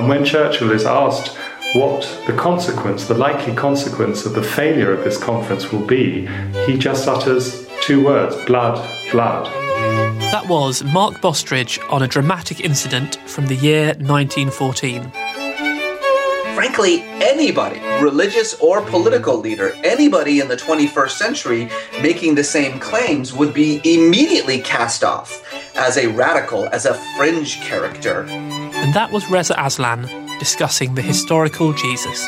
And when Churchill is asked what the consequence, the likely consequence of the failure of this conference will be, he just utters two words blood, blood. That was Mark Bostridge on a dramatic incident from the year 1914. Frankly, anybody, religious or political leader, anybody in the 21st century making the same claims would be immediately cast off as a radical, as a fringe character. And that was Reza Aslan discussing the historical Jesus.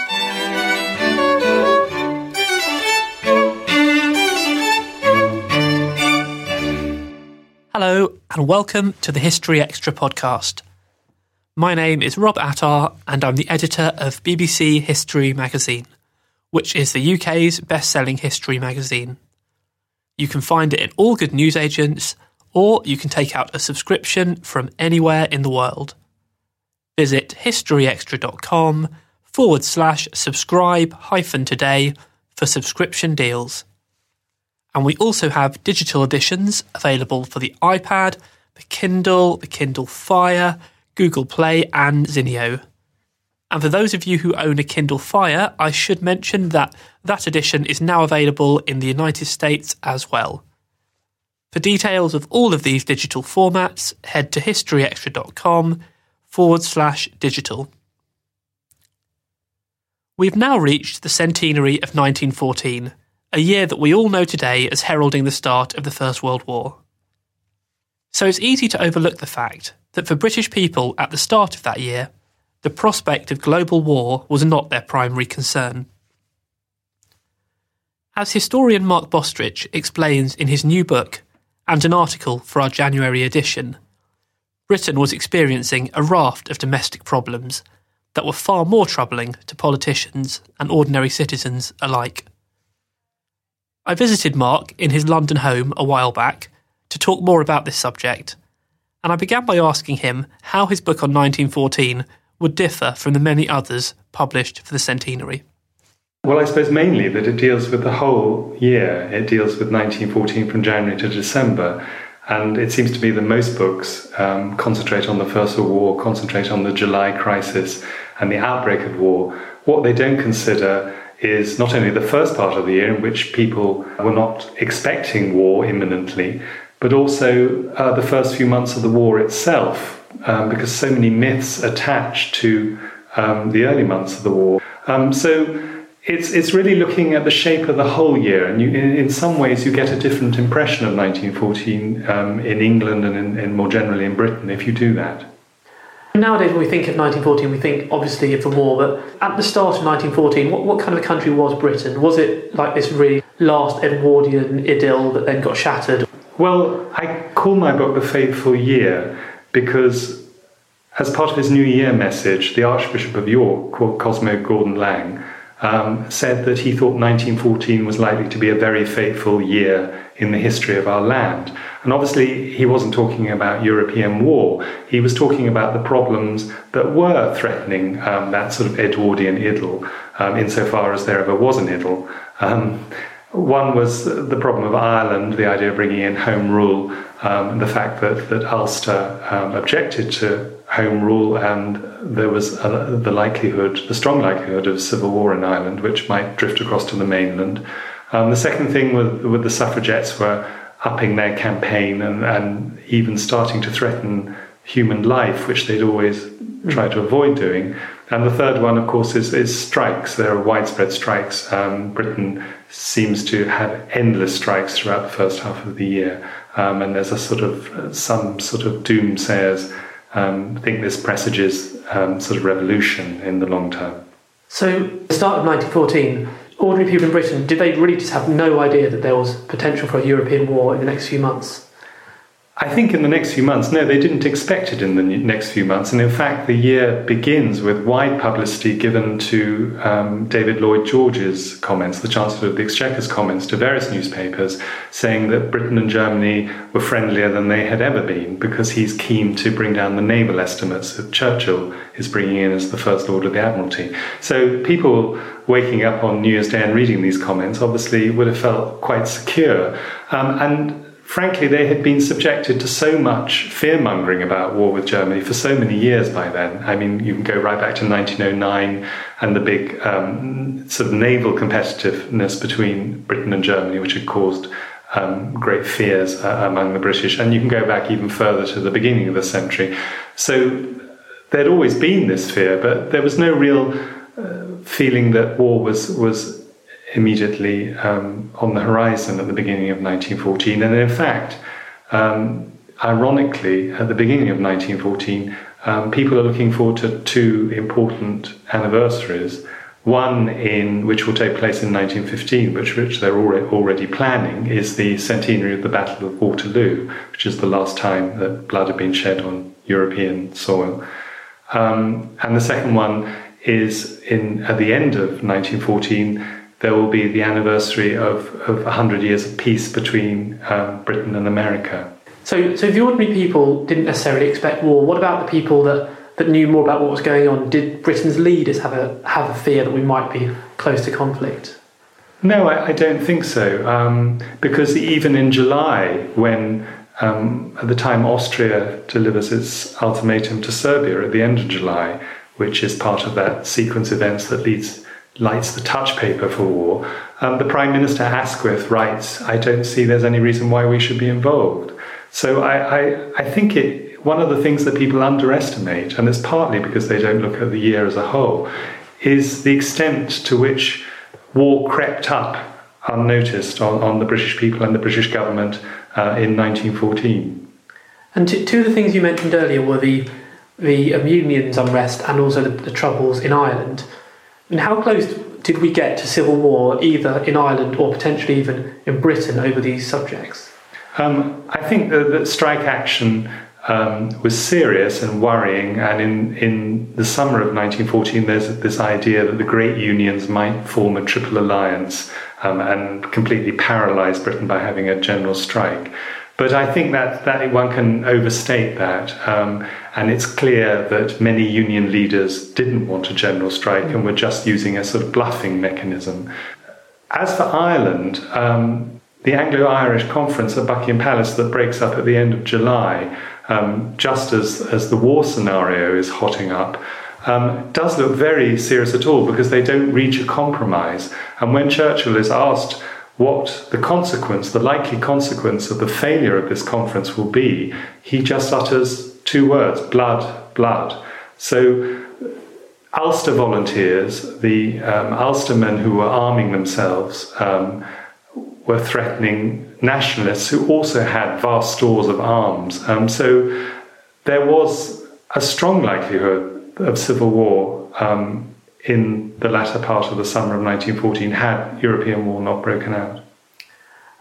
Hello, and welcome to the History Extra podcast. My name is Rob Attar, and I'm the editor of BBC History magazine, which is the UK's best selling history magazine. You can find it in all good newsagents, or you can take out a subscription from anywhere in the world. Visit historyextra.com forward slash subscribe hyphen today for subscription deals. And we also have digital editions available for the iPad, the Kindle, the Kindle Fire, Google Play, and Zinio. And for those of you who own a Kindle Fire, I should mention that that edition is now available in the United States as well. For details of all of these digital formats, head to historyextra.com forward slash digital. We've now reached the centenary of 1914, a year that we all know today as heralding the start of the First World War. So it's easy to overlook the fact that for British people at the start of that year, the prospect of global war was not their primary concern. As historian Mark Bostridge explains in his new book and an article for our January edition, Britain was experiencing a raft of domestic problems that were far more troubling to politicians and ordinary citizens alike. I visited Mark in his London home a while back to talk more about this subject, and I began by asking him how his book on 1914 would differ from the many others published for the centenary. Well, I suppose mainly that it deals with the whole year. It deals with 1914 from January to December. And it seems to be that most books um, concentrate on the First World War, concentrate on the July crisis and the outbreak of war. What they don't consider is not only the first part of the year in which people were not expecting war imminently, but also uh, the first few months of the war itself, um, because so many myths attach to um, the early months of the war. Um, so it's it's really looking at the shape of the whole year, and you, in, in, some ways you get a different impression of 1914 um, in England and in, in more generally in Britain if you do that. Nowadays, when we think of 1914, we think obviously of the war, but at the start of 1914, what, what kind of a country was Britain? Was it like this really last Edwardian idyll that then got shattered? Well, I call my book The Fateful Year because, as part of his New Year message, the Archbishop of York, called Cosmo Gordon Lang, um, said that he thought 1914 was likely to be a very fateful year in the history of our land. And obviously, he wasn't talking about European war. He was talking about the problems that were threatening um, that sort of Edwardian idyll, um, insofar as there ever was an idyll. Um, one was the problem of Ireland, the idea of bringing in home rule, um, the fact that, that Ulster um, objected to home rule, and there was a, the likelihood, the strong likelihood of civil war in Ireland, which might drift across to the mainland. Um, the second thing with, with the suffragettes were upping their campaign and, and even starting to threaten human life, which they'd always try to avoid doing. And the third one, of course, is, is strikes. There are widespread strikes. Um, Britain seems to have endless strikes throughout the first half of the year. Um, and there's a sort of, some sort of doomsayers um, think this presages um, sort of revolution in the long term. So, the start of 1914, ordinary people in Britain, did they really just have no idea that there was potential for a European war in the next few months? I think in the next few months, no, they didn't expect it in the next few months. And in fact, the year begins with wide publicity given to um, David Lloyd George's comments, the Chancellor of the Exchequer's comments to various newspapers, saying that Britain and Germany were friendlier than they had ever been because he's keen to bring down the naval estimates that Churchill is bringing in as the First Lord of the Admiralty. So people waking up on New Year's Day and reading these comments obviously would have felt quite secure. Um, and frankly, they had been subjected to so much fear mongering about war with Germany for so many years by then. I mean, you can go right back to 1909 and the big um, sort of naval competitiveness between Britain and Germany, which had caused um, great fears uh, among the British. And you can go back even further to the beginning of the century. So there'd always been this fear, but there was no real uh, feeling that war was was immediately um, on the horizon at the beginning of 1914. And in fact, um, ironically, at the beginning of 1914, um, people are looking forward to two important anniversaries. One in which will take place in 1915, which, which they're already, already planning, is the centenary of the Battle of Waterloo, which is the last time that blood had been shed on European soil. Um, and the second one is in at the end of 1914 there will be the anniversary of, of 100 years of peace between um, Britain and America. So, so the ordinary people didn't necessarily expect war. What about the people that, that knew more about what was going on? Did Britain's leaders have a, have a fear that we might be close to conflict? No, I, I don't think so. Um, because even in July, when um, at the time Austria delivers its ultimatum to Serbia at the end of July, which is part of that sequence of events that leads lights the touch paper for war. Um, the Prime Minister Asquith writes, I don't see there's any reason why we should be involved. So I, I, I think it, one of the things that people underestimate, and it's partly because they don't look at the year as a whole, is the extent to which war crept up unnoticed on, on the British people and the British government uh, in 1914. And two of the things you mentioned earlier were the the Union's unrest and also the, the troubles in Ireland. And how close did we get to civil war, either in Ireland or potentially even in Britain, over these subjects? Um, I think that, strike action um, was serious and worrying, and in, in the summer of 1914, there's this idea that the great unions might form a triple alliance um, and completely paralyze Britain by having a general strike. But I think that, that one can overstate that. Um, and it's clear that many union leaders didn't want a general strike and were just using a sort of bluffing mechanism. As for Ireland, um, the Anglo Irish conference at Buckingham Palace that breaks up at the end of July, um, just as, as the war scenario is hotting up, um, does look very serious at all because they don't reach a compromise. And when Churchill is asked what the consequence, the likely consequence of the failure of this conference will be, he just utters two words blood, blood. So Ulster volunteers, the um, Ulster men who were arming themselves, um, were threatening nationalists who also had vast stores of arms. Um, so there was a strong likelihood of civil war um, in the latter part of the summer of 1914 had European war not broken out.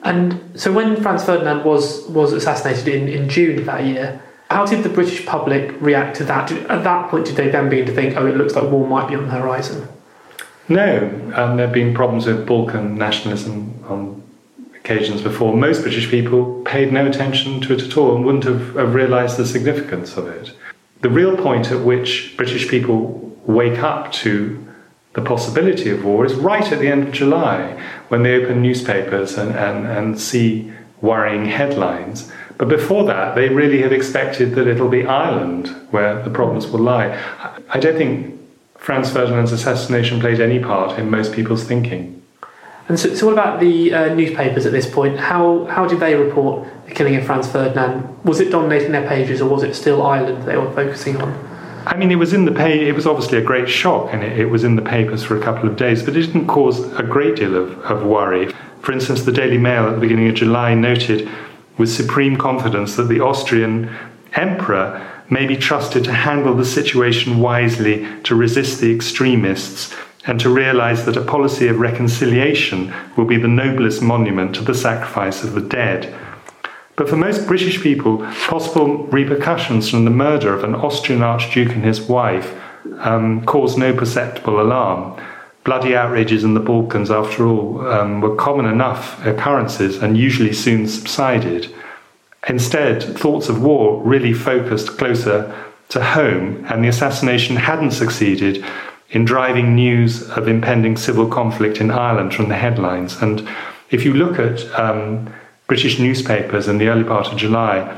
And so when Franz Ferdinand was, was assassinated in, in June of that year, how did the British public react to that? At that point, did they then begin to think, oh, it looks like war might be on the horizon? No, there have been problems with Balkan nationalism on occasions before. Most British people paid no attention to it at all and wouldn't have, have realised the significance of it. The real point at which British people wake up to the possibility of war is right at the end of July when they open newspapers and, and, and see worrying headlines. But before that, they really had expected that it'll be Ireland where the problems will lie. I don't think Franz Ferdinand's assassination played any part in most people's thinking. And so, so what about the uh, newspapers at this point? How, how did they report the killing of Franz Ferdinand? Was it dominating their pages or was it still Ireland they were focusing on? I mean, it was in the pay. It was obviously a great shock, and it, it, was in the papers for a couple of days. But it didn't cause a great deal of, of worry. For instance, the Daily Mail at the beginning of July noted with supreme confidence that the Austrian emperor may be trusted to handle the situation wisely, to resist the extremists, and to realize that a policy of reconciliation will be the noblest monument to the sacrifice of the dead. But for most British people, possible repercussions from the murder of an Austrian Archduke and his wife um, caused no perceptible alarm. Bloody outrages in the Balkans, after all, um, were common enough occurrences and usually soon subsided. Instead, thoughts of war really focused closer to home, and the assassination hadn't succeeded in driving news of impending civil conflict in Ireland from the headlines. And if you look at um, British newspapers in the early part of July,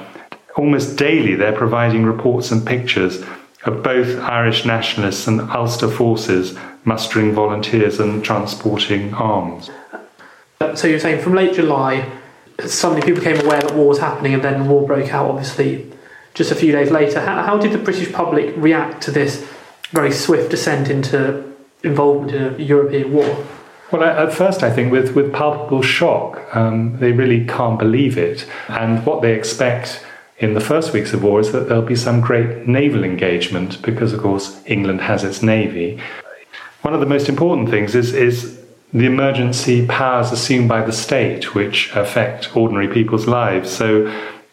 almost daily they're providing reports and pictures of both Irish nationalists and Ulster forces mustering volunteers and transporting arms. So you're saying from late July, suddenly people became aware that war was happening and then war broke out, obviously, just a few days later. How, how did the British public react to this very swift descent into involvement in a European war? Well, at first, I think with, with palpable shock, um, they really can't believe it. And what they expect in the first weeks of war is that there'll be some great naval engagement because, of course, England has its navy. One of the most important things is, is the emergency powers assumed by the state, which affect ordinary people's lives. So,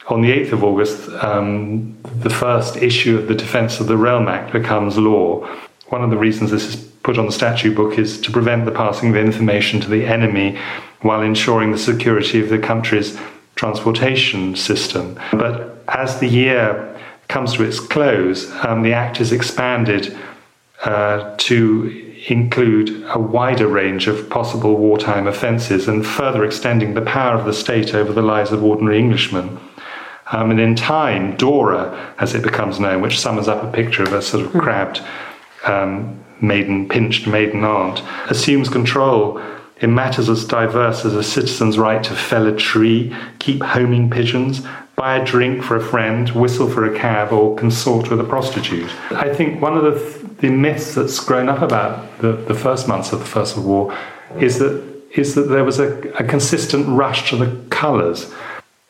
on the 8th of August, um, the first issue of the Defence of the Realm Act becomes law. One of the reasons this is put on the statute book is to prevent the passing of information to the enemy while ensuring the security of the country's transportation system. But as the year comes to its close, um, the Act is expanded uh, to include a wider range of possible wartime offences and further extending the power of the state over the lives of ordinary Englishmen. Um, and in time, Dora, as it becomes known, which summons up a picture of a sort of crabbed um, maiden pinched maiden aunt, assumes control in matters as diverse as a citizen's right to fell a tree, keep homing pigeons, buy a drink for a friend, whistle for a cab, or consort with a prostitute. I think one of the, th- the myths that's grown up about the, the first months of the First World War is that is that there was a, a consistent rush to the colours.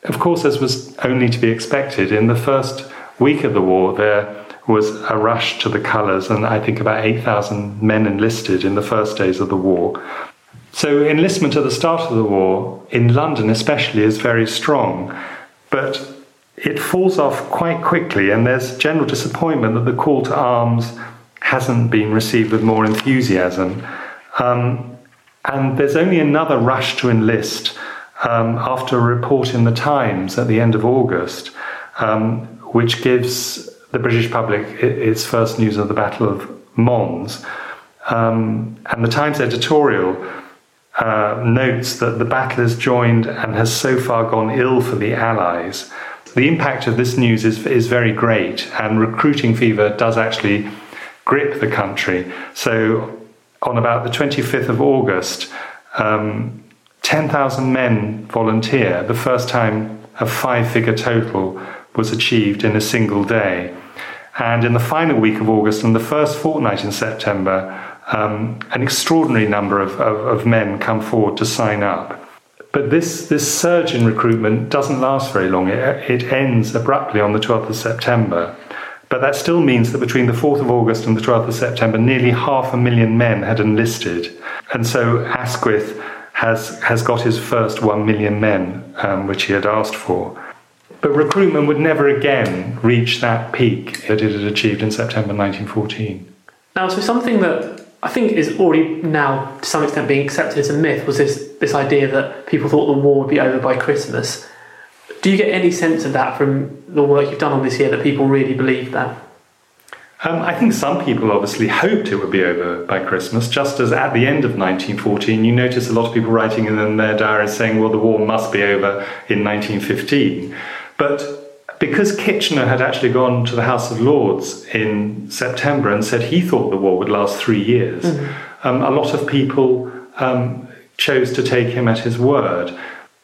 Of course, as was only to be expected, in the first week of the war, there was a rush to the colours, and I think about 8,000 men enlisted in the first days of the war. So, enlistment at the start of the war, in London especially, is very strong, but it falls off quite quickly, and there's general disappointment that the call to arms hasn't been received with more enthusiasm. Um, and there's only another rush to enlist um, after a report in the Times at the end of August, um, which gives the British public its first news of the Battle of Mons. Um, and the Times editorial uh, notes that the battle is joined and has so far gone ill for the Allies. The impact of this news is, is very great, and recruiting fever does actually grip the country. So, on about the 25th of August, um, 10,000 men volunteer, the first time a five figure total was achieved in a single day. And in the final week of August and the first fortnight in September, um, an extraordinary number of, of, of men come forward to sign up. But this, this surge in recruitment doesn't last very long. It, it ends abruptly on the 12th of September. But that still means that between the 4th of August and the 12th of September, nearly half a million men had enlisted. And so Asquith has, has got his first 1 million men, um, which he had asked for. But recruitment would never again reach that peak that it had achieved in September 1914. Now, so something that I think is already now to some extent being accepted as a myth was this, this idea that people thought the war would be over by Christmas. Do you get any sense of that from the work you've done on this year that people really believe that? Um, I think some people obviously hoped it would be over by Christmas, just as at the end of 1914, you notice a lot of people writing in their diaries saying, well, the war must be over in 1915. But because Kitchener had actually gone to the House of Lords in September and said he thought the war would last three years, mm-hmm. um, a lot of people um, chose to take him at his word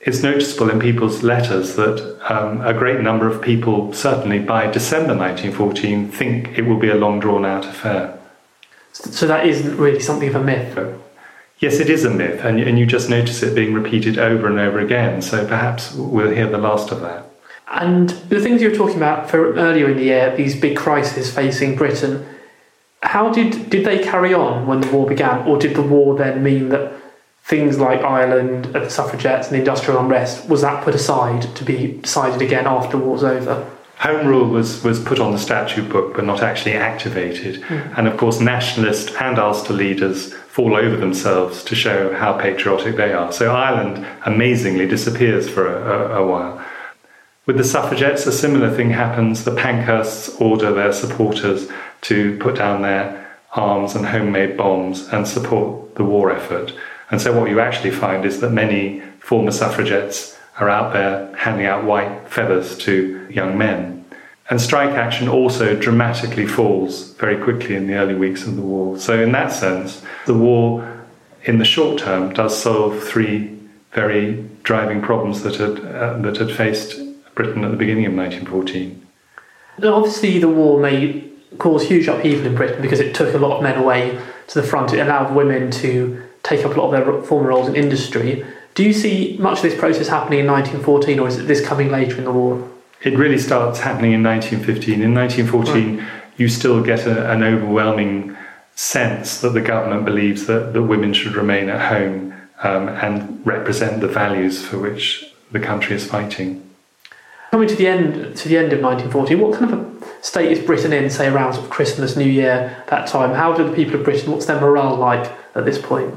it's noticeable in people's letters that um, a great number of people, certainly by December 1914, think it will be a long drawn out affair. So that isn't really something of a myth? Yes, it is a myth, and, and you just notice it being repeated over and over again, so perhaps we'll hear the last of that. And the things you were talking about for earlier in the year, these big crises facing Britain, how did, did they carry on when the war began, or did the war then mean that things like Ireland, the suffragettes, and the industrial unrest, was that put aside to be decided again after war's over? Home rule was, was put on the statute book but not actually activated. Mm. And of course, nationalist and Ulster leaders fall over themselves to show how patriotic they are. So Ireland amazingly disappears for a, a, a while. With the suffragettes, a similar thing happens. The Pankhursts order their supporters to put down their arms and homemade bombs and support the war effort. And so what you actually find is that many former suffragettes are out there handing out white feathers to young men. And strike action also dramatically falls very quickly in the early weeks of the war. So, in that sense, the war in the short term does solve three very driving problems that had, uh, that had faced Britain at the beginning of 1914. Obviously, the war may cause huge upheaval in Britain because it took a lot of men away to the front. It allowed women to take up a lot of their former roles in industry. Do you see much of this process happening in 1914, or is it this coming later in the war? It really starts happening in 1915. In 1914, right. you still get a, an overwhelming sense that the government believes that, that women should remain at home um, and represent the values for which the country is fighting. Coming to the end to the end of 1914, what kind of a state is Britain in, say around sort of Christmas, New Year, that time? How do the people of Britain? What's their morale like at this point?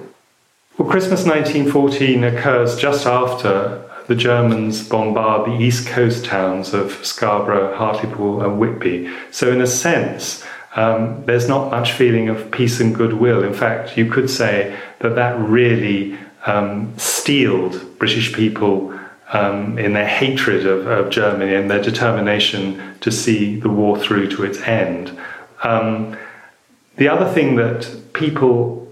Well, Christmas 1914 occurs just after the Germans bombard the east coast towns of Scarborough, Hartlepool, and Whitby. So, in a sense, um, there's not much feeling of peace and goodwill. In fact, you could say that that really um, steeled British people um, in their hatred of, of, Germany and their determination to see the war through to its end. Um, the other thing that people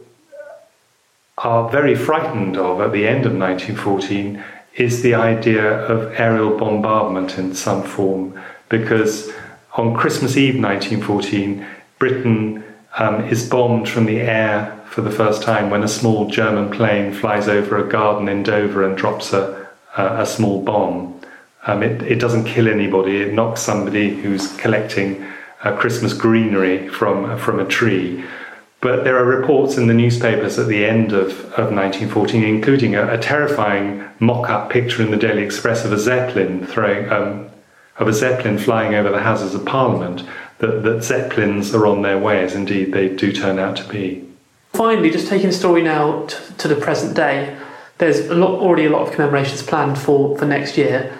are very frightened of at the end of 1914 is the idea of aerial bombardment in some form, because on Christmas Eve 1914, Britain um, is bombed from the air for the first time when a small German plane flies over a garden in Dover and drops a, a, a small bomb. Um, it, it, doesn't kill anybody, it knocks somebody who's collecting uh, Christmas greenery from, from a tree. But there are reports in the newspapers at the end of, of 1914, including a, a terrifying mock-up picture in the Daily Express of a zeppelin throwing um, of a zeppelin flying over the Houses of Parliament. That, that zeppelins are on their way, as indeed they do turn out to be. Finally, just taking the story now to, to the present day, there's a lot, already a lot of commemorations planned for, for next year.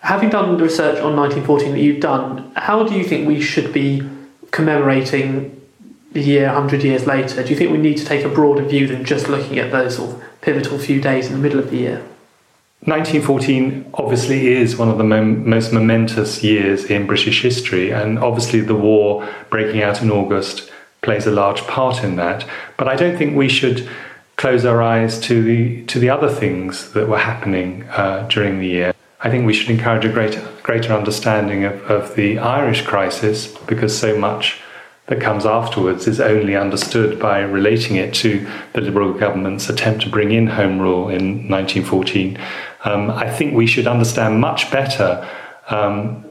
Having done the research on 1914 that you've done, how do you think we should be commemorating the year, 100 years later? Do you think we need to take a broader view than just looking at those sort of pivotal few days in the middle of the year? 1914 obviously is one of the mom- most momentous years in British history, and obviously the war breaking out in August plays a large part in that. But I don't think we should close our eyes to the to the other things that were happening uh, during the year. I think we should encourage a greater greater understanding of, of the Irish crisis because so much that comes afterwards is only understood by relating it to the Liberal government's attempt to bring in Home Rule in 1914. Um, I think we should understand much better um,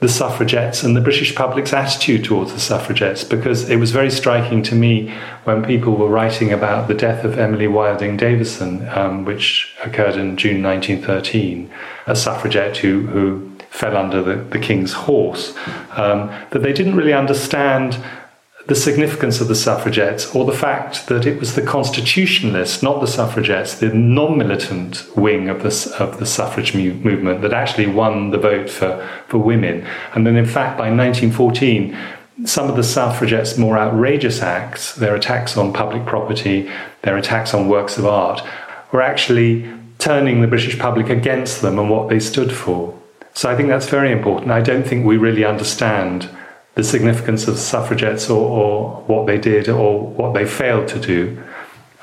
the suffragettes and the British public's attitude towards the suffragettes because it was very striking to me when people were writing about the death of Emily Wilding Davison, um, which occurred in June 1913, a suffragette who, who fell under the, the king's horse, um, that they didn't really understand the significance of the suffragettes or the fact that it was the constitutionalists, not the suffragettes, the non militant wing of the, of the suffrage mu- movement that actually won the vote for, for women. And then, in fact, by 1914, some of the suffragettes' more outrageous acts, their attacks on public property, their attacks on works of art, were actually turning the British public against them and what they stood for. So I think that's very important. I don't think we really understand the significance of suffragettes or, or what they did or what they failed to do.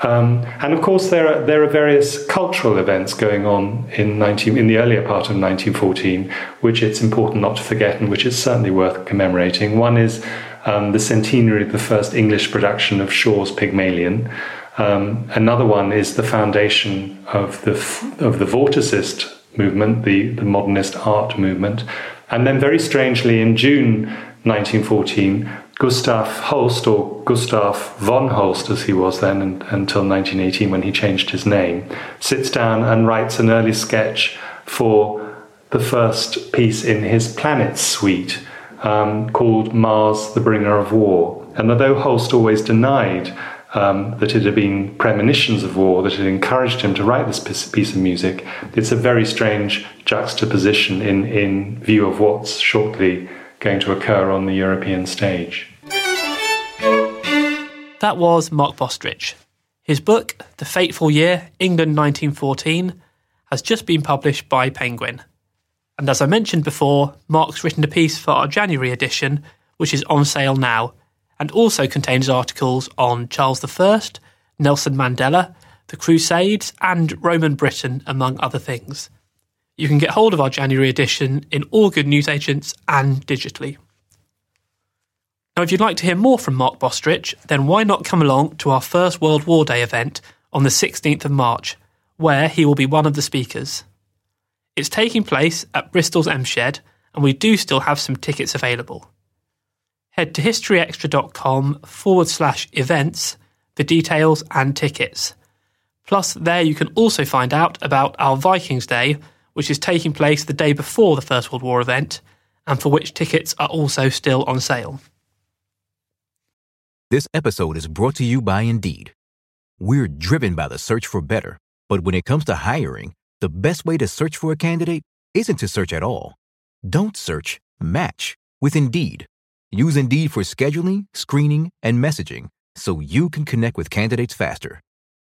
Um, and of course, there are there are various cultural events going on in 19, in the earlier part of 1914, which it's important not to forget, and which is certainly worth commemorating. One is um, the centenary of the first English production of Shaw's Pygmalion. Um, another one is the foundation of the of the Vorticist movement, the, the modernist art movement. And then, very strangely, in June 1914, Gustav Holst, or Gustav von Holst as he was then and, until 1918 when he changed his name, sits down and writes an early sketch for the first piece in his Planets suite um, called Mars, the Bringer of War. And although Holst always denied um, that it had been premonitions of war that had encouraged him to write this piece of music. It's a very strange juxtaposition in, in view of what's shortly going to occur on the European stage. That was Mark Bostridge. His book, The Fateful Year, England 1914, has just been published by Penguin. And as I mentioned before, Mark's written a piece for our January edition, which is on sale now and also contains articles on Charles I, Nelson Mandela, the Crusades, and Roman Britain, among other things. You can get hold of our January edition in all good newsagents and digitally. Now, if you'd like to hear more from Mark Bostridge, then why not come along to our first World War Day event on the 16th of March, where he will be one of the speakers. It's taking place at Bristol's M Shed, and we do still have some tickets available head to historyextra.com forward slash events for details and tickets. Plus, there you can also find out about our Vikings Day, which is taking place the day before the First World War event, and for which tickets are also still on sale. This episode is brought to you by Indeed. We're driven by the search for better, but when it comes to hiring, the best way to search for a candidate isn't to search at all. Don't search, match with Indeed. Use Indeed for scheduling, screening, and messaging so you can connect with candidates faster.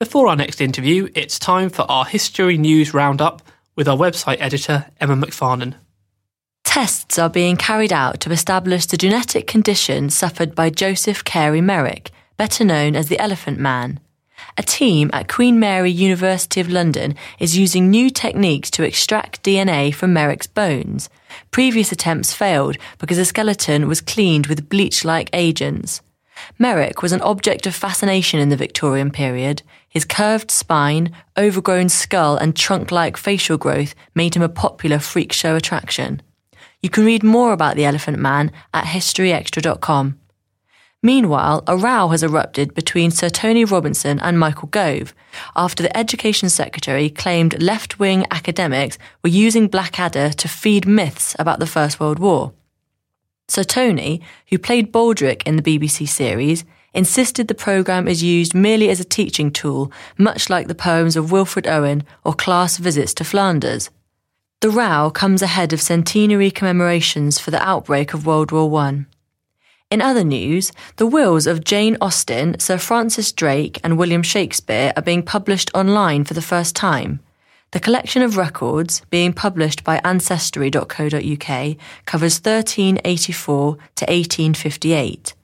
Before our next interview, it's time for our history news roundup with our website editor, Emma McFarnon. Tests are being carried out to establish the genetic condition suffered by Joseph Carey Merrick, better known as the Elephant Man. A team at Queen Mary University of London is using new techniques to extract DNA from Merrick's bones. Previous attempts failed because the skeleton was cleaned with bleach like agents. Merrick was an object of fascination in the Victorian period. His curved spine, overgrown skull, and trunk like facial growth made him a popular freak show attraction. You can read more about the Elephant Man at historyextra.com. Meanwhile, a row has erupted between Sir Tony Robinson and Michael Gove after the Education Secretary claimed left wing academics were using Blackadder to feed myths about the First World War. Sir Tony, who played Baldrick in the BBC series, insisted the programme is used merely as a teaching tool, much like the poems of Wilfred Owen or class visits to Flanders. The row comes ahead of centenary commemorations for the outbreak of World War I. In other news, the wills of Jane Austen, Sir Francis Drake, and William Shakespeare are being published online for the first time. The collection of records, being published by Ancestry.co.uk, covers 1384 to 1858.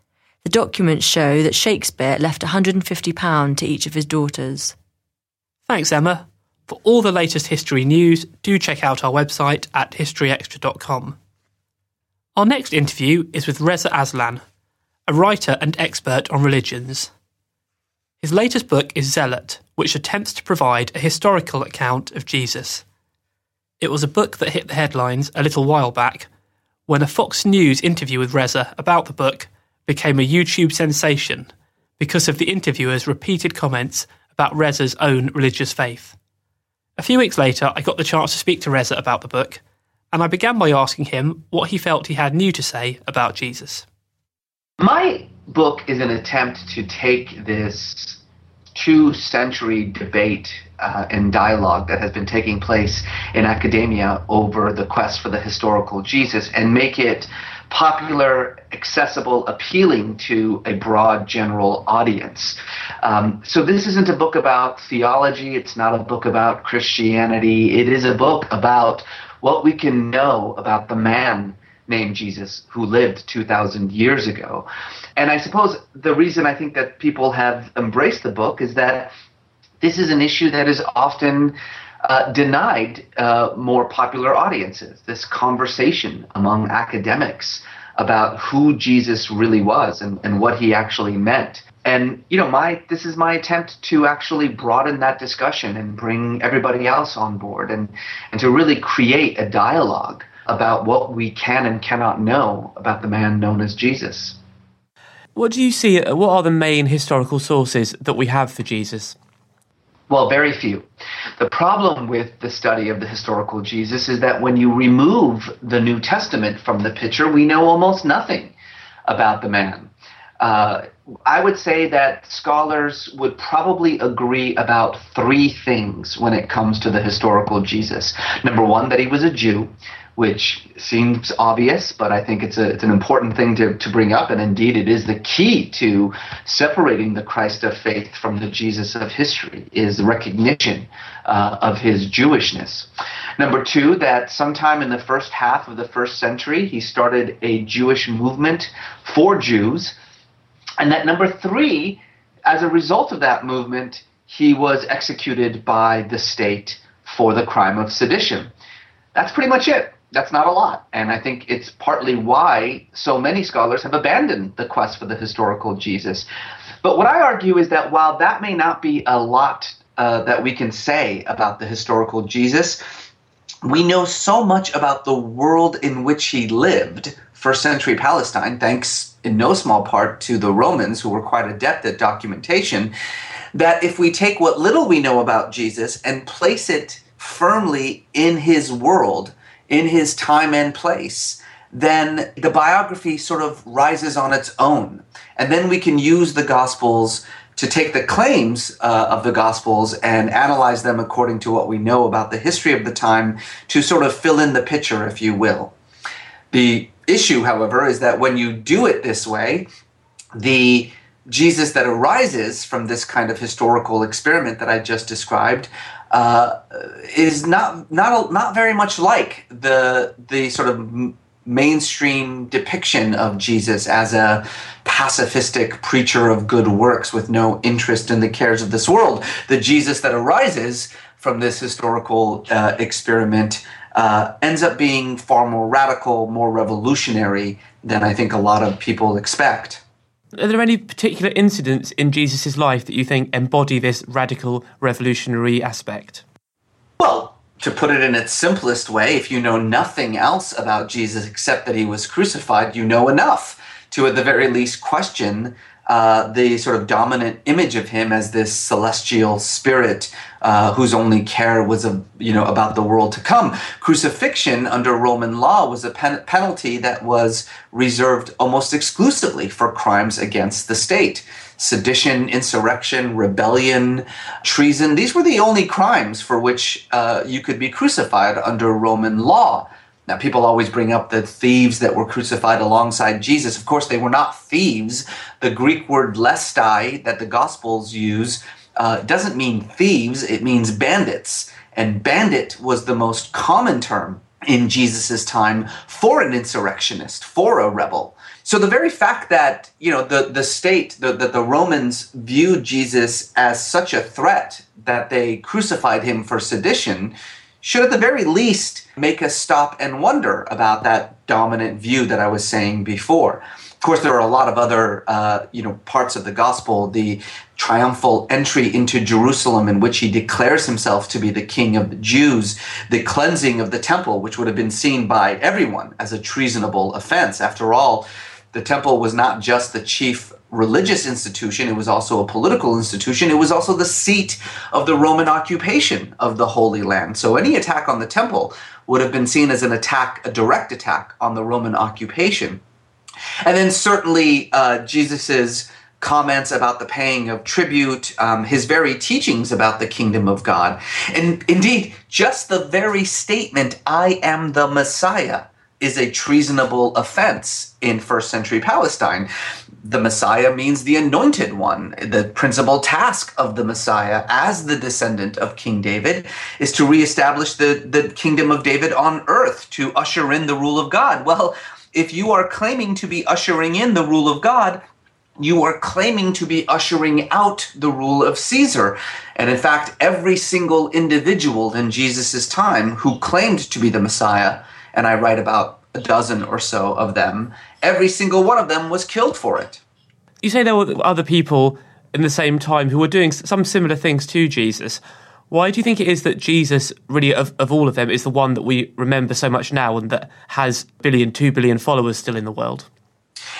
The documents show that Shakespeare left £150 to each of his daughters. Thanks, Emma. For all the latest history news, do check out our website at historyextra.com. Our next interview is with Reza Aslan, a writer and expert on religions. His latest book is Zealot, which attempts to provide a historical account of Jesus. It was a book that hit the headlines a little while back when a Fox News interview with Reza about the book became a YouTube sensation because of the interviewer's repeated comments about Reza's own religious faith. A few weeks later, I got the chance to speak to Reza about the book, and I began by asking him what he felt he had new to say about Jesus. My book is an attempt to take this two century debate uh, and dialogue that has been taking place in academia over the quest for the historical Jesus and make it popular, accessible, appealing to a broad general audience. Um, so, this isn't a book about theology, it's not a book about Christianity, it is a book about what we can know about the man named Jesus who lived 2,000 years ago. And I suppose the reason I think that people have embraced the book is that this is an issue that is often uh, denied uh, more popular audiences. This conversation among academics about who Jesus really was and, and what he actually meant. And you know, my this is my attempt to actually broaden that discussion and bring everybody else on board and and to really create a dialogue about what we can and cannot know about the man known as Jesus. What do you see? What are the main historical sources that we have for Jesus? Well, very few. The problem with the study of the historical Jesus is that when you remove the New Testament from the picture, we know almost nothing about the man. Uh, I would say that scholars would probably agree about three things when it comes to the historical Jesus. Number one, that he was a Jew which seems obvious, but I think it's a it's an important thing to, to bring up, and indeed it is the key to separating the Christ of faith from the Jesus of history is recognition uh, of his Jewishness. Number two, that sometime in the first half of the first century, he started a Jewish movement for Jews, and that number three, as a result of that movement, he was executed by the state for the crime of sedition. That's pretty much it that's not a lot. And I think it's partly why so many scholars have abandoned the quest for the historical Jesus. But what I argue is that while that may not be a lot uh, that we can say about the historical Jesus, we know so much about the world in which he lived, first century Palestine, thanks in no small part to the Romans, who were quite adept at documentation, that if we take what little we know about Jesus and place it firmly in his world, in his time and place, then the biography sort of rises on its own. And then we can use the Gospels to take the claims uh, of the Gospels and analyze them according to what we know about the history of the time to sort of fill in the picture, if you will. The issue, however, is that when you do it this way, the Jesus that arises from this kind of historical experiment that I just described uh, is not not not very much like the the sort of mainstream depiction of Jesus as a pacifistic preacher of good works with no interest in the cares of this world. The Jesus that arises from this historical uh, experiment uh, ends up being far more radical, more revolutionary than I think a lot of people expect. Are there any particular incidents in Jesus' life that you think embody this radical revolutionary aspect? Well, to put it in its simplest way, if you know nothing else about Jesus except that he was crucified, you know enough to, at the very least, question uh, the sort of dominant image of him as this celestial spirit uh, whose only care was of, you know about the world to come. Crucifixion under Roman law was a pen- penalty that was reserved almost exclusively for crimes against the state. Sedition, insurrection, rebellion, treason, these were the only crimes for which uh, you could be crucified under Roman law. Now, people always bring up the thieves that were crucified alongside Jesus. Of course, they were not thieves. The Greek word lestai that the Gospels use uh, doesn't mean thieves, it means bandits. And bandit was the most common term in Jesus' time for an insurrectionist, for a rebel. So the very fact that you know the the state that the, the Romans viewed Jesus as such a threat that they crucified him for sedition should at the very least make us stop and wonder about that dominant view that I was saying before. Of course, there are a lot of other, uh, you know, parts of the gospel. The triumphal entry into Jerusalem, in which he declares himself to be the king of the Jews, the cleansing of the temple, which would have been seen by everyone as a treasonable offense. After all, the temple was not just the chief religious institution, it was also a political institution. It was also the seat of the Roman occupation of the Holy Land. So any attack on the temple would have been seen as an attack, a direct attack on the Roman occupation. And then certainly uh, Jesus's comments about the paying of tribute, um, his very teachings about the kingdom of God. And indeed, just the very statement, I am the Messiah, is a treasonable offense in first century Palestine. The Messiah means the anointed one. The principal task of the Messiah, as the descendant of King David, is to reestablish the, the kingdom of David on earth, to usher in the rule of God. Well, if you are claiming to be ushering in the rule of God, you are claiming to be ushering out the rule of Caesar. And in fact, every single individual in Jesus' time who claimed to be the Messiah and I write about a dozen or so of them, every single one of them was killed for it. You say there were other people in the same time who were doing some similar things to Jesus. Why do you think it is that Jesus, really, of, of all of them, is the one that we remember so much now and that has billion, two billion followers still in the world?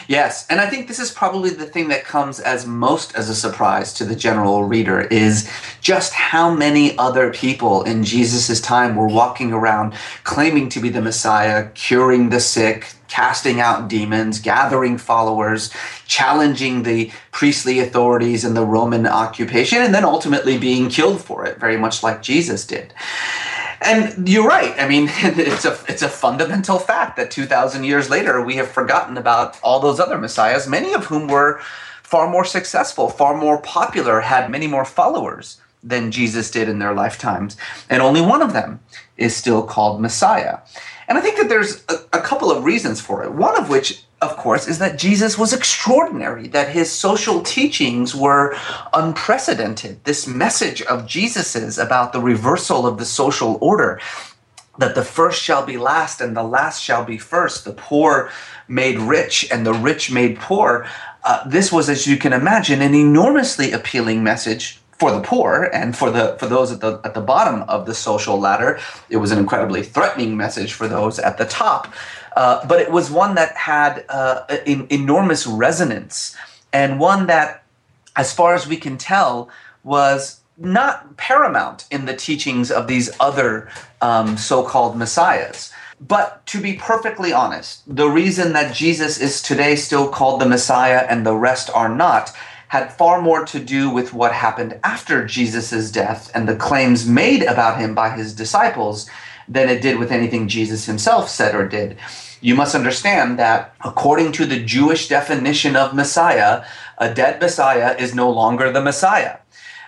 Yes, and I think this is probably the thing that comes as most as a surprise to the general reader is just how many other people in Jesus' time were walking around claiming to be the Messiah, curing the sick, casting out demons, gathering followers, challenging the priestly authorities and the Roman occupation, and then ultimately being killed for it, very much like Jesus did. And you're right. I mean, it's a it's a fundamental fact that 2,000 years later we have forgotten about all those other messiahs, many of whom were far more successful, far more popular, had many more followers than Jesus did in their lifetimes, and only one of them is still called Messiah. And I think that there's a, a couple of reasons for it. One of which of course, is that Jesus was extraordinary, that his social teachings were unprecedented. This message of Jesus's about the reversal of the social order that the first shall be last and the last shall be first, the poor made rich and the rich made poor. Uh, this was, as you can imagine, an enormously appealing message for the poor and for the for those at the at the bottom of the social ladder. It was an incredibly threatening message for those at the top, uh, but it was one that had uh, in, enormous resonance and one that, as far as we can tell, was not paramount in the teachings of these other um, so-called messiahs. But to be perfectly honest, the reason that Jesus is today still called the Messiah and the rest are not had far more to do with what happened after Jesus' death and the claims made about him by his disciples than it did with anything Jesus himself said or did. You must understand that according to the Jewish definition of Messiah, a dead Messiah is no longer the Messiah.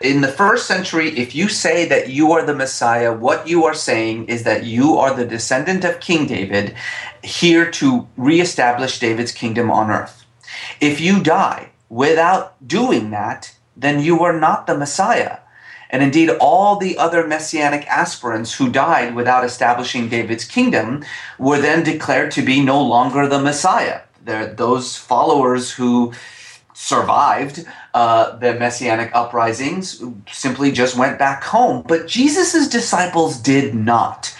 In the first century, if you say that you are the Messiah, what you are saying is that you are the descendant of King David, here to reestablish David's kingdom on earth. If you die without doing that, then you are not the Messiah. And indeed, all the other messianic aspirants who died without establishing David's kingdom were then declared to be no longer the Messiah. They're those followers who survived uh, the messianic uprisings simply just went back home. But Jesus' disciples did not.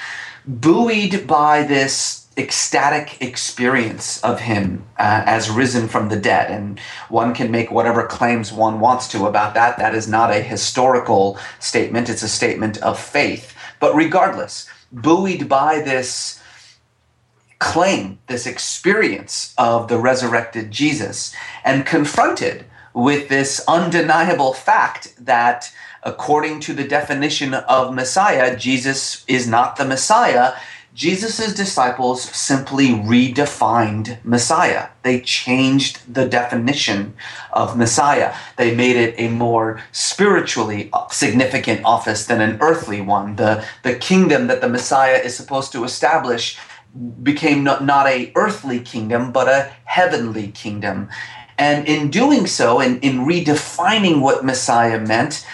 Buoyed by this ecstatic experience of him uh, as risen from the dead. And one can make whatever claims one wants to about that. That is not a historical statement, it's a statement of faith. But regardless, buoyed by this claim, this experience of the resurrected Jesus, and confronted with this undeniable fact that according to the definition of Messiah, Jesus is not the Messiah. Jesus' disciples simply redefined Messiah. They changed the definition of Messiah. They made it a more spiritually significant office than an earthly one. The, the kingdom that the Messiah is supposed to establish became not, not a earthly kingdom, but a heavenly kingdom. And in doing so, and in, in redefining what Messiah meant,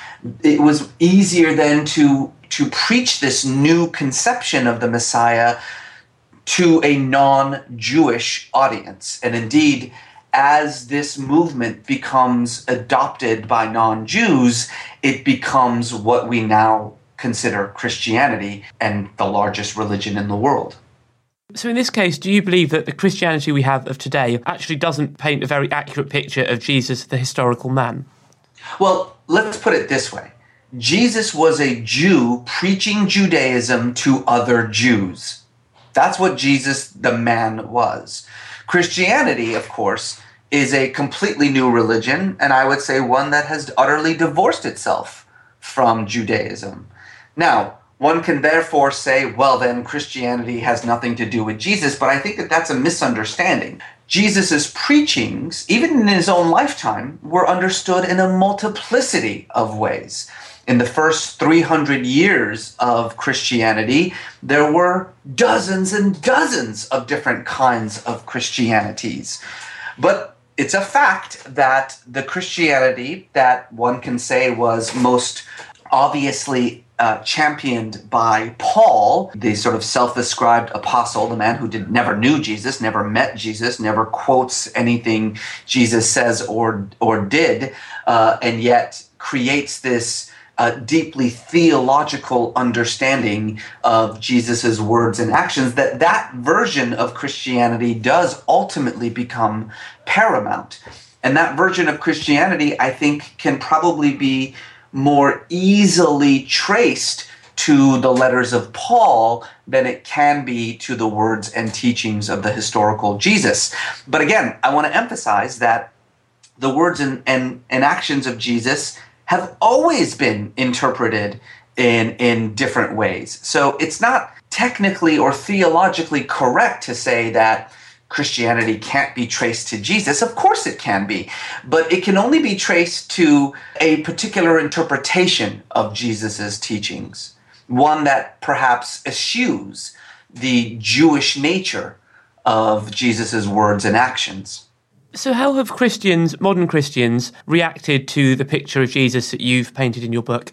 it was easier then to, to preach this new conception of the Messiah to a non Jewish audience. And indeed, as this movement becomes adopted by non Jews, it becomes what we now consider Christianity and the largest religion in the world. So, in this case, do you believe that the Christianity we have of today actually doesn't paint a very accurate picture of Jesus, the historical man? Well, let's put it this way Jesus was a Jew preaching Judaism to other Jews. That's what Jesus, the man, was. Christianity, of course, is a completely new religion, and I would say one that has utterly divorced itself from Judaism. Now, one can therefore say, well, then Christianity has nothing to do with Jesus, but I think that that's a misunderstanding. Jesus' preachings, even in his own lifetime, were understood in a multiplicity of ways. In the first 300 years of Christianity, there were dozens and dozens of different kinds of Christianities. But it's a fact that the Christianity that one can say was most obviously uh, championed by Paul, the sort of self-ascribed apostle, the man who did never knew Jesus, never met Jesus, never quotes anything Jesus says or or did, uh, and yet creates this uh, deeply theological understanding of Jesus's words and actions. That that version of Christianity does ultimately become paramount, and that version of Christianity, I think, can probably be more easily traced to the letters of Paul than it can be to the words and teachings of the historical Jesus. But again, I want to emphasize that the words and, and, and actions of Jesus have always been interpreted in, in different ways. So it's not technically or theologically correct to say that Christianity can't be traced to Jesus. Of course it can be, but it can only be traced to a particular interpretation of Jesus's teachings, one that perhaps eschews the Jewish nature of Jesus's words and actions. So, how have Christians, modern Christians, reacted to the picture of Jesus that you've painted in your book?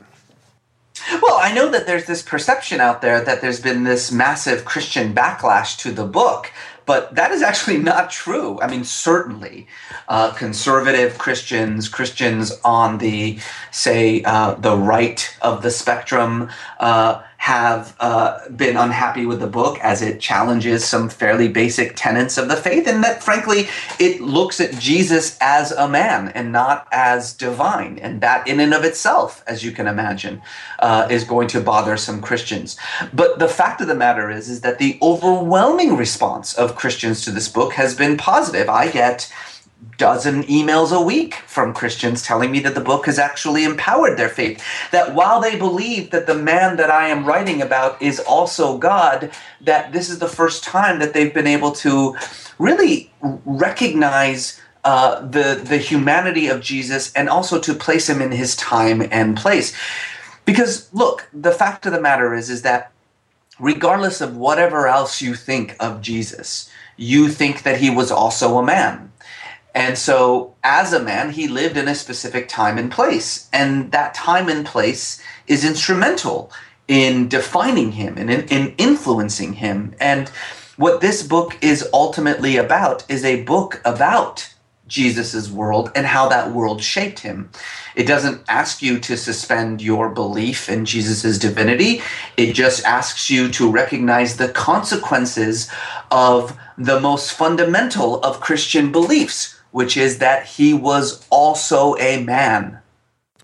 Well, I know that there's this perception out there that there's been this massive Christian backlash to the book, but that is actually not true. I mean, certainly, uh, conservative Christians, Christians on the, say, uh, the right of the spectrum, uh, have uh, been unhappy with the book as it challenges some fairly basic tenets of the faith, and that frankly, it looks at Jesus as a man and not as divine. And that, in and of itself, as you can imagine, uh, is going to bother some Christians. But the fact of the matter is, is that the overwhelming response of Christians to this book has been positive. I get dozen emails a week from Christians telling me that the book has actually empowered their faith. That while they believe that the man that I am writing about is also God, that this is the first time that they've been able to really recognize uh, the the humanity of Jesus and also to place him in his time and place. Because look, the fact of the matter is is that regardless of whatever else you think of Jesus, you think that he was also a man and so, as a man, he lived in a specific time and place. And that time and place is instrumental in defining him and in, in, influencing him. And what this book is ultimately about is a book about Jesus' world and how that world shaped him. It doesn't ask you to suspend your belief in Jesus' divinity, it just asks you to recognize the consequences of the most fundamental of Christian beliefs which is that he was also a man.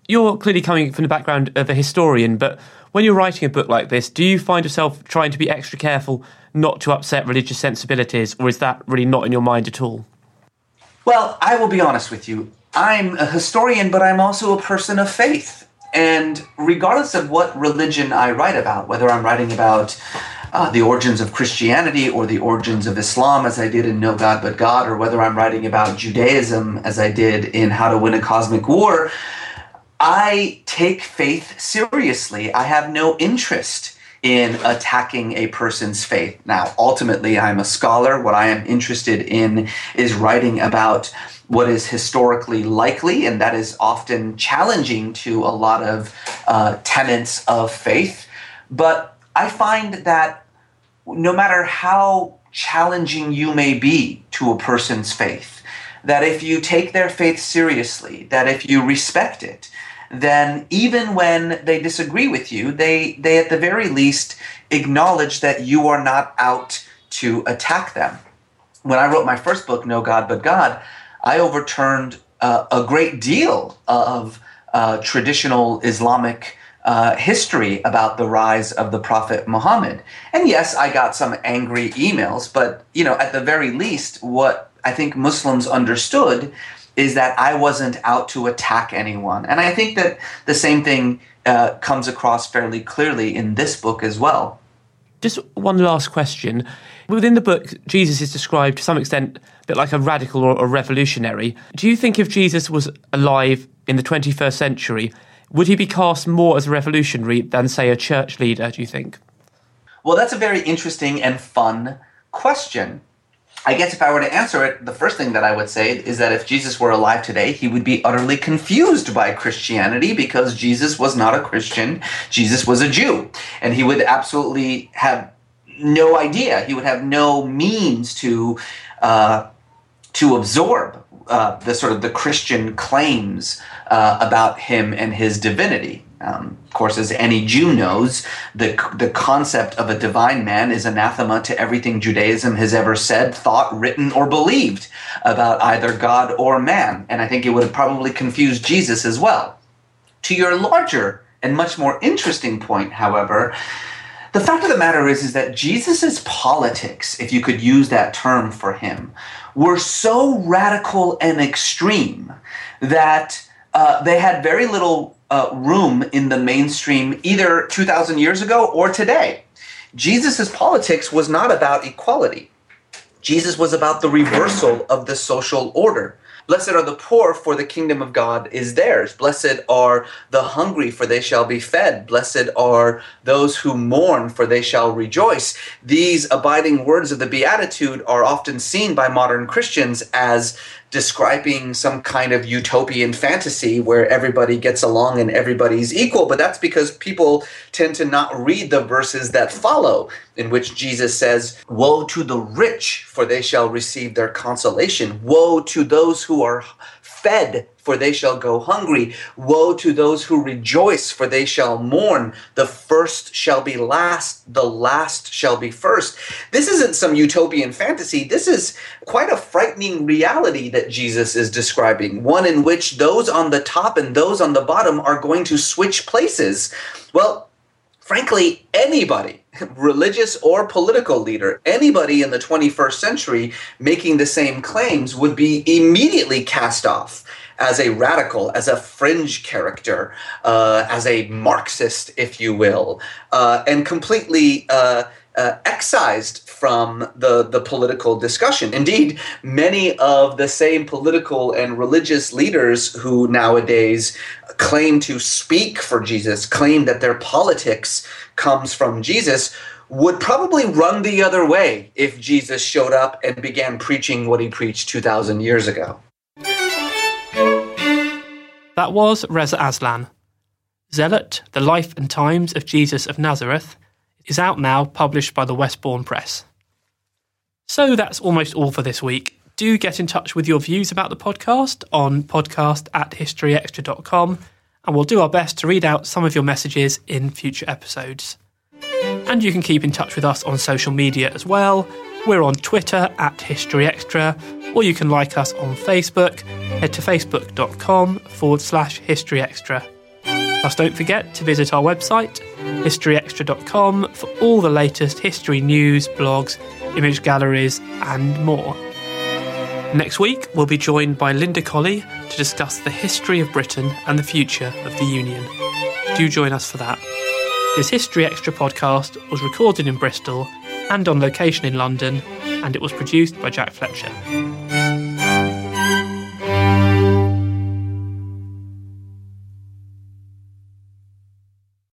You're clearly coming from the background of a historian, but when you're writing a book like this, do you find yourself trying to be extra careful not to upset religious sensibilities, or is that really not in your mind at all? Well, I will be honest with you. I'm a historian, but I'm also a person of faith. And regardless of what religion I write about, whether I'm writing about uh, the origins of Christianity or the origins of Islam, as I did in No God But God, or whether I'm writing about Judaism, as I did in How to Win a Cosmic War, I take faith seriously. I have no interest in attacking a person's faith. Now, ultimately, I'm a scholar. What I am interested in is writing about what is historically likely, and that is often challenging to a lot of uh, tenets of faith. But I find that no matter how challenging you may be to a person's faith, that if you take their faith seriously, that if you respect it, then even when they disagree with you, they, they at the very least acknowledge that you are not out to attack them. When I wrote my first book, No God But God, I overturned uh, a great deal of uh, traditional Islamic uh, history about the rise of the Prophet Muhammad. And yes, I got some angry emails, but you know, at the very least, what I think Muslims understood is that I wasn't out to attack anyone. And I think that the same thing uh, comes across fairly clearly in this book as well. Just one last question. Within the book, Jesus is described to some extent a bit like a radical or a revolutionary. Do you think if Jesus was alive in the 21st century, would he be cast more as a revolutionary than, say, a church leader, do you think? Well, that's a very interesting and fun question. I guess if I were to answer it, the first thing that I would say is that if Jesus were alive today, he would be utterly confused by Christianity because Jesus was not a Christian. Jesus was a Jew. And he would absolutely have no idea. He would have no means to, uh, to absorb uh, the sort of the Christian claims uh, about him and his divinity. Um, of course, as any Jew knows, the, the concept of a divine man is anathema to everything Judaism has ever said, thought, written, or believed about either God or man. And I think it would have probably confused Jesus as well. To your larger and much more interesting point, however, the fact of the matter is, is that Jesus' politics, if you could use that term for him, were so radical and extreme that uh, they had very little uh, room in the mainstream either 2,000 years ago or today. Jesus' politics was not about equality. Jesus was about the reversal of the social order. Blessed are the poor, for the kingdom of God is theirs. Blessed are the hungry, for they shall be fed. Blessed are those who mourn, for they shall rejoice. These abiding words of the Beatitude are often seen by modern Christians as describing some kind of utopian fantasy where everybody gets along and everybody's equal, but that's because people tend to not read the verses that follow, in which Jesus says, Woe to the rich, for they shall receive their consolation. Woe to those who are fed, for they shall go hungry. Woe to those who rejoice, for they shall mourn. The first shall be last, the last shall be first. This isn't some utopian fantasy. This is quite a frightening reality that Jesus is describing, one in which those on the top and those on the bottom are going to switch places. Well, frankly, anybody, religious or political leader, anybody in the 21st century making the same claims would be immediately cast off as a radical, as a fringe character, uh, as a Marxist, if you will, uh, and completely. Uh, uh, excised from the, the political discussion. Indeed, many of the same political and religious leaders who nowadays claim to speak for Jesus, claim that their politics comes from Jesus, would probably run the other way if Jesus showed up and began preaching what he preached 2,000 years ago. That was Reza Aslan. Zealot, The Life and Times of Jesus of Nazareth, is out now, published by the Westbourne Press. So that's almost all for this week. Do get in touch with your views about the podcast on podcast at historyextra.com, and we'll do our best to read out some of your messages in future episodes. And you can keep in touch with us on social media as well. We're on Twitter at History Extra, or you can like us on Facebook. Head to facebook.com forward slash History Extra. Plus, don't forget to visit our website, historyextra.com, for all the latest history news, blogs, image galleries, and more. Next week, we'll be joined by Linda Colley to discuss the history of Britain and the future of the Union. Do join us for that. This History Extra podcast was recorded in Bristol and on location in London, and it was produced by Jack Fletcher.